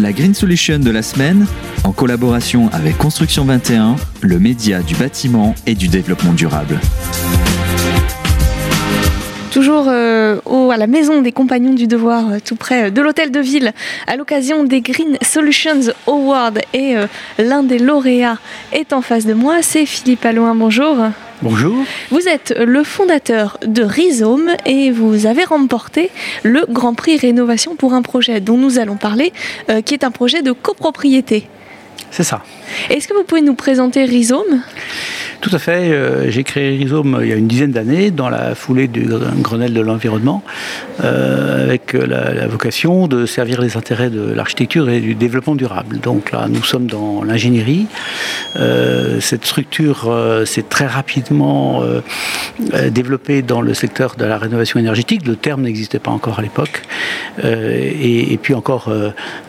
La Green Solution de la semaine, en collaboration avec Construction 21, le média du bâtiment et du développement durable. Toujours euh, à la maison des compagnons du devoir, euh, tout près de l'hôtel de ville, à l'occasion des Green Solutions Awards. Et euh, l'un des lauréats est en face de moi, c'est Philippe Alloin. Bonjour. Bonjour. Vous êtes le fondateur de Rhizome et vous avez remporté le Grand Prix Rénovation pour un projet dont nous allons parler, qui est un projet de copropriété. C'est ça. Est-ce que vous pouvez nous présenter Rhizome? Tout à fait. Euh, j'ai créé Rhizome il y a une dizaine d'années, dans la foulée du Grenelle de l'environnement, euh, avec la, vocation de servir les intérêts de l'architecture et du développement durable. Donc là, nous sommes dans l'ingénierie. Euh, cette structure s'est très rapidement développée dans le secteur de la rénovation énergétique. Le terme n'existait pas encore à l'époque. Et, puis encore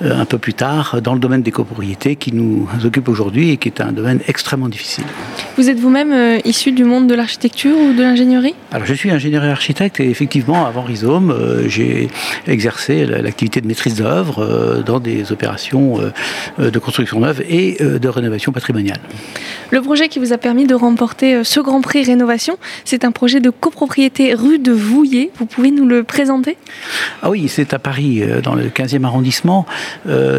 un peu plus tard, dans le domaine des copropriétés qui nous occupe aujourd'hui et qui est un domaine extrêmement difficile. Vous-même euh, issu du monde de l'architecture ou de l'ingénierie Alors je suis ingénieur et architecte et effectivement avant Rhizome, euh, j'ai exercé l'activité de maîtrise d'œuvre euh, dans des opérations de construction neuve et de rénovation patrimoniale. Le projet qui vous a permis de remporter ce Grand Prix Rénovation, c'est un projet de copropriété rue de Vouillé. Vous pouvez nous le présenter? Ah oui, c'est à Paris, dans le 15e arrondissement.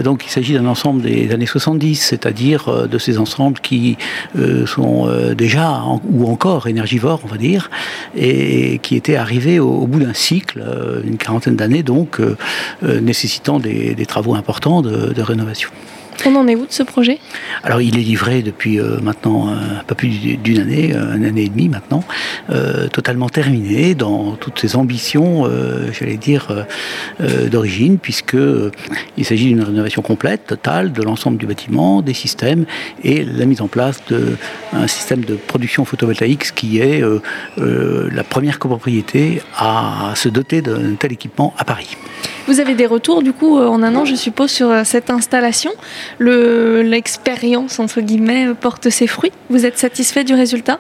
donc il s'agit d'un ensemble des années 70, c'est-à-dire de ces ensembles qui sont déjà, ou encore énergivore, on va dire, et qui était arrivé au, bout d'un cycle, euh, une quarantaine d'années, donc euh, euh, nécessitant des, travaux importants de rénovation. On en est où de ce projet? Alors il est livré depuis euh, maintenant un euh, peu plus d'une année, euh, une année et demie maintenant, totalement terminé dans toutes ses ambitions, j'allais dire, d'origine, puisque il s'agit d'une rénovation complète, totale, de l'ensemble du bâtiment, des systèmes et la mise en place d'un système de production photovoltaïque qui est la première copropriété à se doter d'un tel équipement à Paris. Vous avez des retours du coup en un an, je suppose, sur cette installation? L'expérience, entre guillemets, porte ses fruits? Vous êtes satisfait du résultat?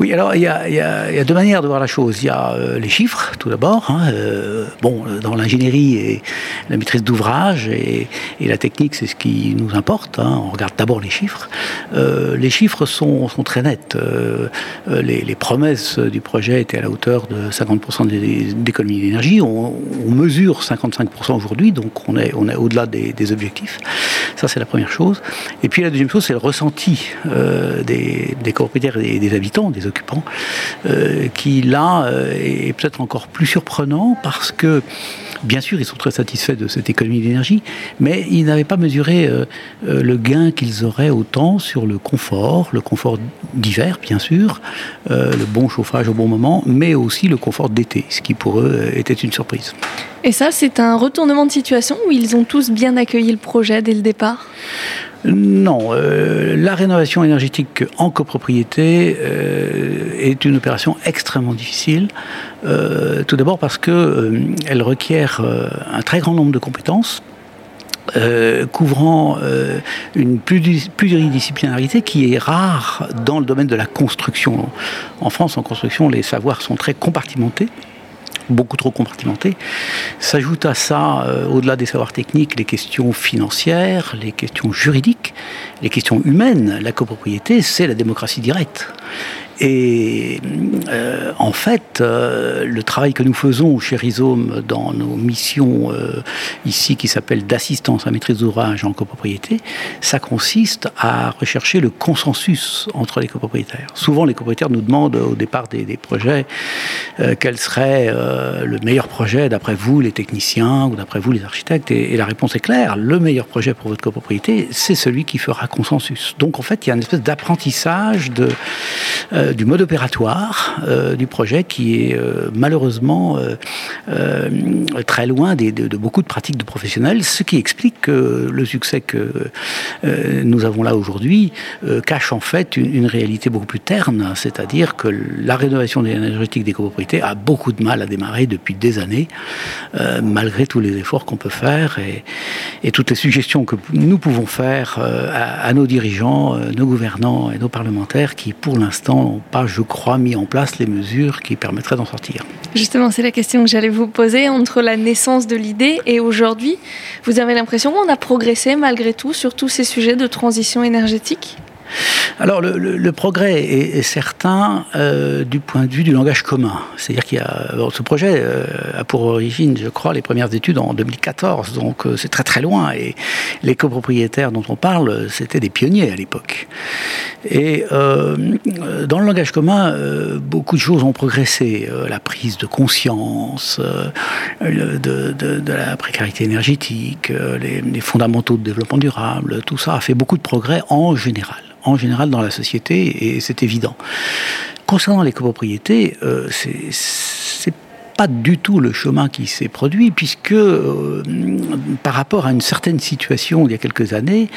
Oui, alors il y, a, deux manières de voir la chose. Il y a euh, les chiffres, tout d'abord. Hein, euh, bon, dans l'ingénierie et la maîtrise d'ouvrage et, la technique, c'est ce qui nous importe. Hein. on regarde d'abord les chiffres. Euh, les chiffres sont, très nets. Les, promesses du projet étaient à la hauteur de 50% d'économie d'énergie. On, mesure 55% aujourd'hui, donc on est, au-delà des, objectifs. Ça, c'est la première chose. Et puis la deuxième chose, c'est le ressenti des, des copropriétaires et des habitants des occupants, euh, qui là euh, est peut-être encore plus surprenant parce que Bien sûr, ils sont très satisfaits de cette économie d'énergie, mais ils n'avaient pas mesuré euh, le gain qu'ils auraient autant sur le confort, le confort d'hiver, bien sûr, le bon chauffage au bon moment, mais aussi le confort d'été, ce qui pour eux était une surprise. Et ça, c'est un retournement de situation où ils ont tous bien accueilli le projet dès le départ? Non, euh, la rénovation énergétique en copropriété euh, est une opération extrêmement difficile. Euh, tout d'abord parce qu'elle requiert un très grand nombre de compétences. couvrant une pluridisciplinarité qui est rare dans le domaine de la construction. En France, en construction, les savoirs sont très compartimentés beaucoup trop compartimenté. S'ajoute à ça, euh, au-delà des savoirs techniques, les questions financières, les questions juridiques, les questions humaines. La copropriété, c'est la démocratie directe. Et euh, en fait, euh, le travail que nous faisons chez Rhizome dans nos missions euh, ici qui s'appellent d'assistance à maîtrise d'ouvrage en copropriété, ça consiste à rechercher le consensus entre les copropriétaires. Souvent, les copropriétaires nous demandent au départ des, projets quel serait le meilleur projet d'après vous, les techniciens, ou d'après vous, les architectes. Et, et, la réponse est claire, le meilleur projet pour votre copropriété, c'est celui qui fera consensus. Donc en fait, il y a une espèce d'apprentissage de euh, du mode opératoire euh, du projet qui est euh, malheureusement très loin de, beaucoup de pratiques de professionnels, ce qui explique que le succès que nous avons là aujourd'hui cache en fait une, réalité beaucoup plus terne, c'est-à-dire que la rénovation énergétique des copropriétés a beaucoup de mal à démarrer depuis des années, malgré tous les efforts qu'on peut faire et, toutes les suggestions que nous pouvons faire à, à nos dirigeants, nos gouvernants et nos parlementaires qui, pour l'instant, pas, je crois, mis en place les mesures qui permettraient d'en sortir. Justement, c'est la question que j'allais vous poser. Entre la naissance de l'idée et aujourd'hui, vous avez l'impression qu'on a progressé malgré tout sur tous ces sujets de transition énergétique? Alors le, progrès est, certain euh, du point de vue du langage commun. C'est-à-dire qu'il y a ce projet euh, a pour origine, je crois, les premières études en 2014, donc euh, c'est très très loin. Et les copropriétaires dont on parle, c'était des pionniers à l'époque. Et dans le langage commun, beaucoup de choses ont progressé. la prise de conscience de, la précarité énergétique, les fondamentaux de développement durable, tout ça a fait beaucoup de progrès en général en général dans la société, et c'est évident. Concernant les copropriétés, euh, c'est pas du tout le chemin qui s'est produit, puisque euh, par rapport à une certaine situation il y a quelques années,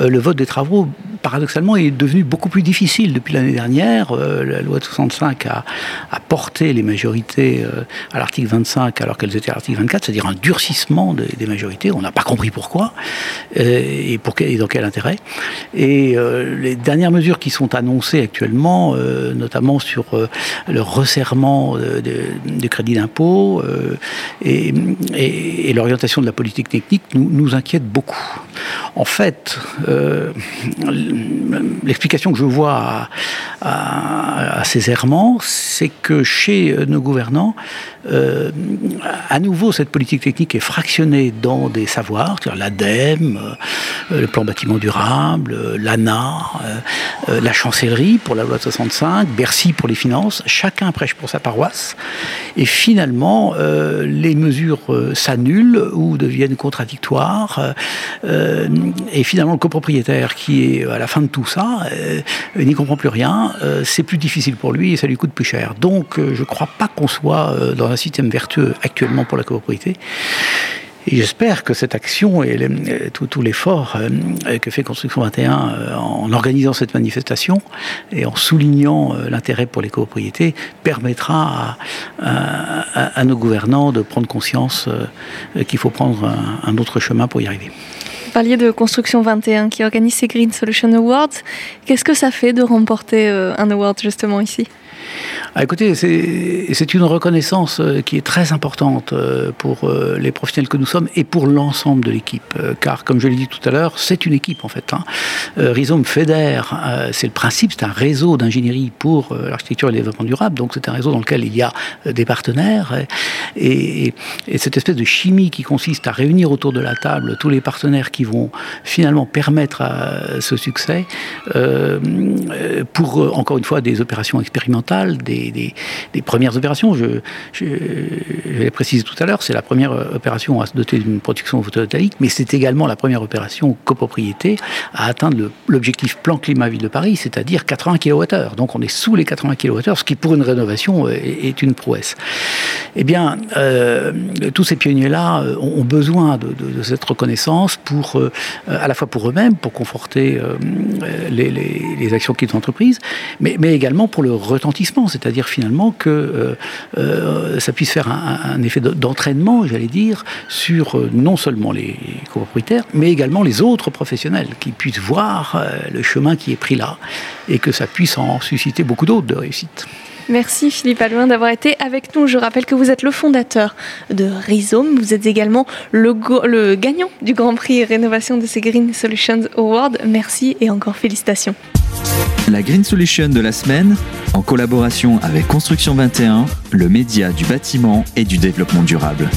euh, le vote des travaux, paradoxalement, est devenu beaucoup plus difficile depuis l'année dernière. Euh, la loi de 65 a, a porté les majorités à l'article 25 alors qu'elles étaient à l'article 24, c'est-à-dire un durcissement des, majorités. On n'a pas compris pourquoi et, pour quel, et dans quel intérêt. Et les dernières mesures qui sont annoncées actuellement, notamment sur le resserrement du crédit d'impôt, euh, et, l'orientation de la politique technique nous, inquiète beaucoup. En fait, euh, l'explication que je vois à, ces errements, c'est que chez nos gouvernants, euh, à nouveau, cette politique technique est fractionnée dans des savoirs, l'ADEME, le plan bâtiment durable, l'ANA, la chancellerie pour la loi de 65, Bercy pour les finances, chacun prêche pour sa paroisse, et finalement, finalement, euh, les mesures euh, s'annulent ou deviennent contradictoires. Euh, et finalement, le copropriétaire qui est à la fin de tout ça n'y comprend plus rien. c'est plus difficile pour lui et ça lui coûte plus cher. Donc, je ne crois pas qu'on soit dans un système vertueux actuellement pour la copropriété. Et j'espère que cette action et tout, l'effort euh, que fait Construction 21 euh, en organisant cette manifestation et en soulignant euh, l'intérêt pour les copropriétés permettra à, nos gouvernants de prendre conscience qu'il faut prendre un, autre chemin pour y arriver. Parliez de Construction 21 qui organise ces Green Solution Awards. Qu'est-ce que ça fait de remporter un award justement ici? Ah, écoutez, c'est une reconnaissance euh, qui est très importante euh, pour euh, les professionnels que nous sommes et pour l'ensemble de l'équipe. Car, comme je l'ai dit tout à l'heure, c'est une équipe en fait. Hein. Rhizome fédère, c'est le principe, c'est un réseau d'ingénierie pour l'architecture et le développement durable. Donc c'est un réseau dans lequel il y a des partenaires. Et, et, cette espèce de chimie qui consiste à réunir autour de la table tous les partenaires qui vont finalement permettre à ce succès pour, encore une fois, des opérations expérimentales, des premières opérations. Je, l'ai précisé tout à l'heure, c'est la première opération à se doter d'une production photovoltaïque, mais c'est également la première opération copropriété à atteindre l'objectif plan climat-ville de Paris, c'est-à-dire 80 kWh. Donc on est sous les 80 kWh, ce qui pour une rénovation est, une prouesse. Eh bien, euh, tous ces pionniers-là euh, ont besoin de, cette reconnaissance pour, euh, à la fois pour eux-mêmes, pour conforter les, actions qu'ils ont entreprises, mais, également pour le retentissement, c'est-à-dire finalement que euh, euh, ça puisse faire un, effet d'entraînement, j'allais dire, sur euh, non seulement les copropriétaires, mais également les autres professionnels, qui puissent voir le chemin qui est pris là, et que ça puisse en susciter beaucoup d'autres de réussite. Merci Philippe Alouin d'avoir été avec nous. Je rappelle que vous êtes le fondateur de Rhizome. Vous êtes également le, gagnant du Grand Prix Rénovation de ces Green Solutions Award. Merci et encore félicitations. La Green Solution de la semaine, en collaboration avec Construction 21, le média du bâtiment et du développement durable.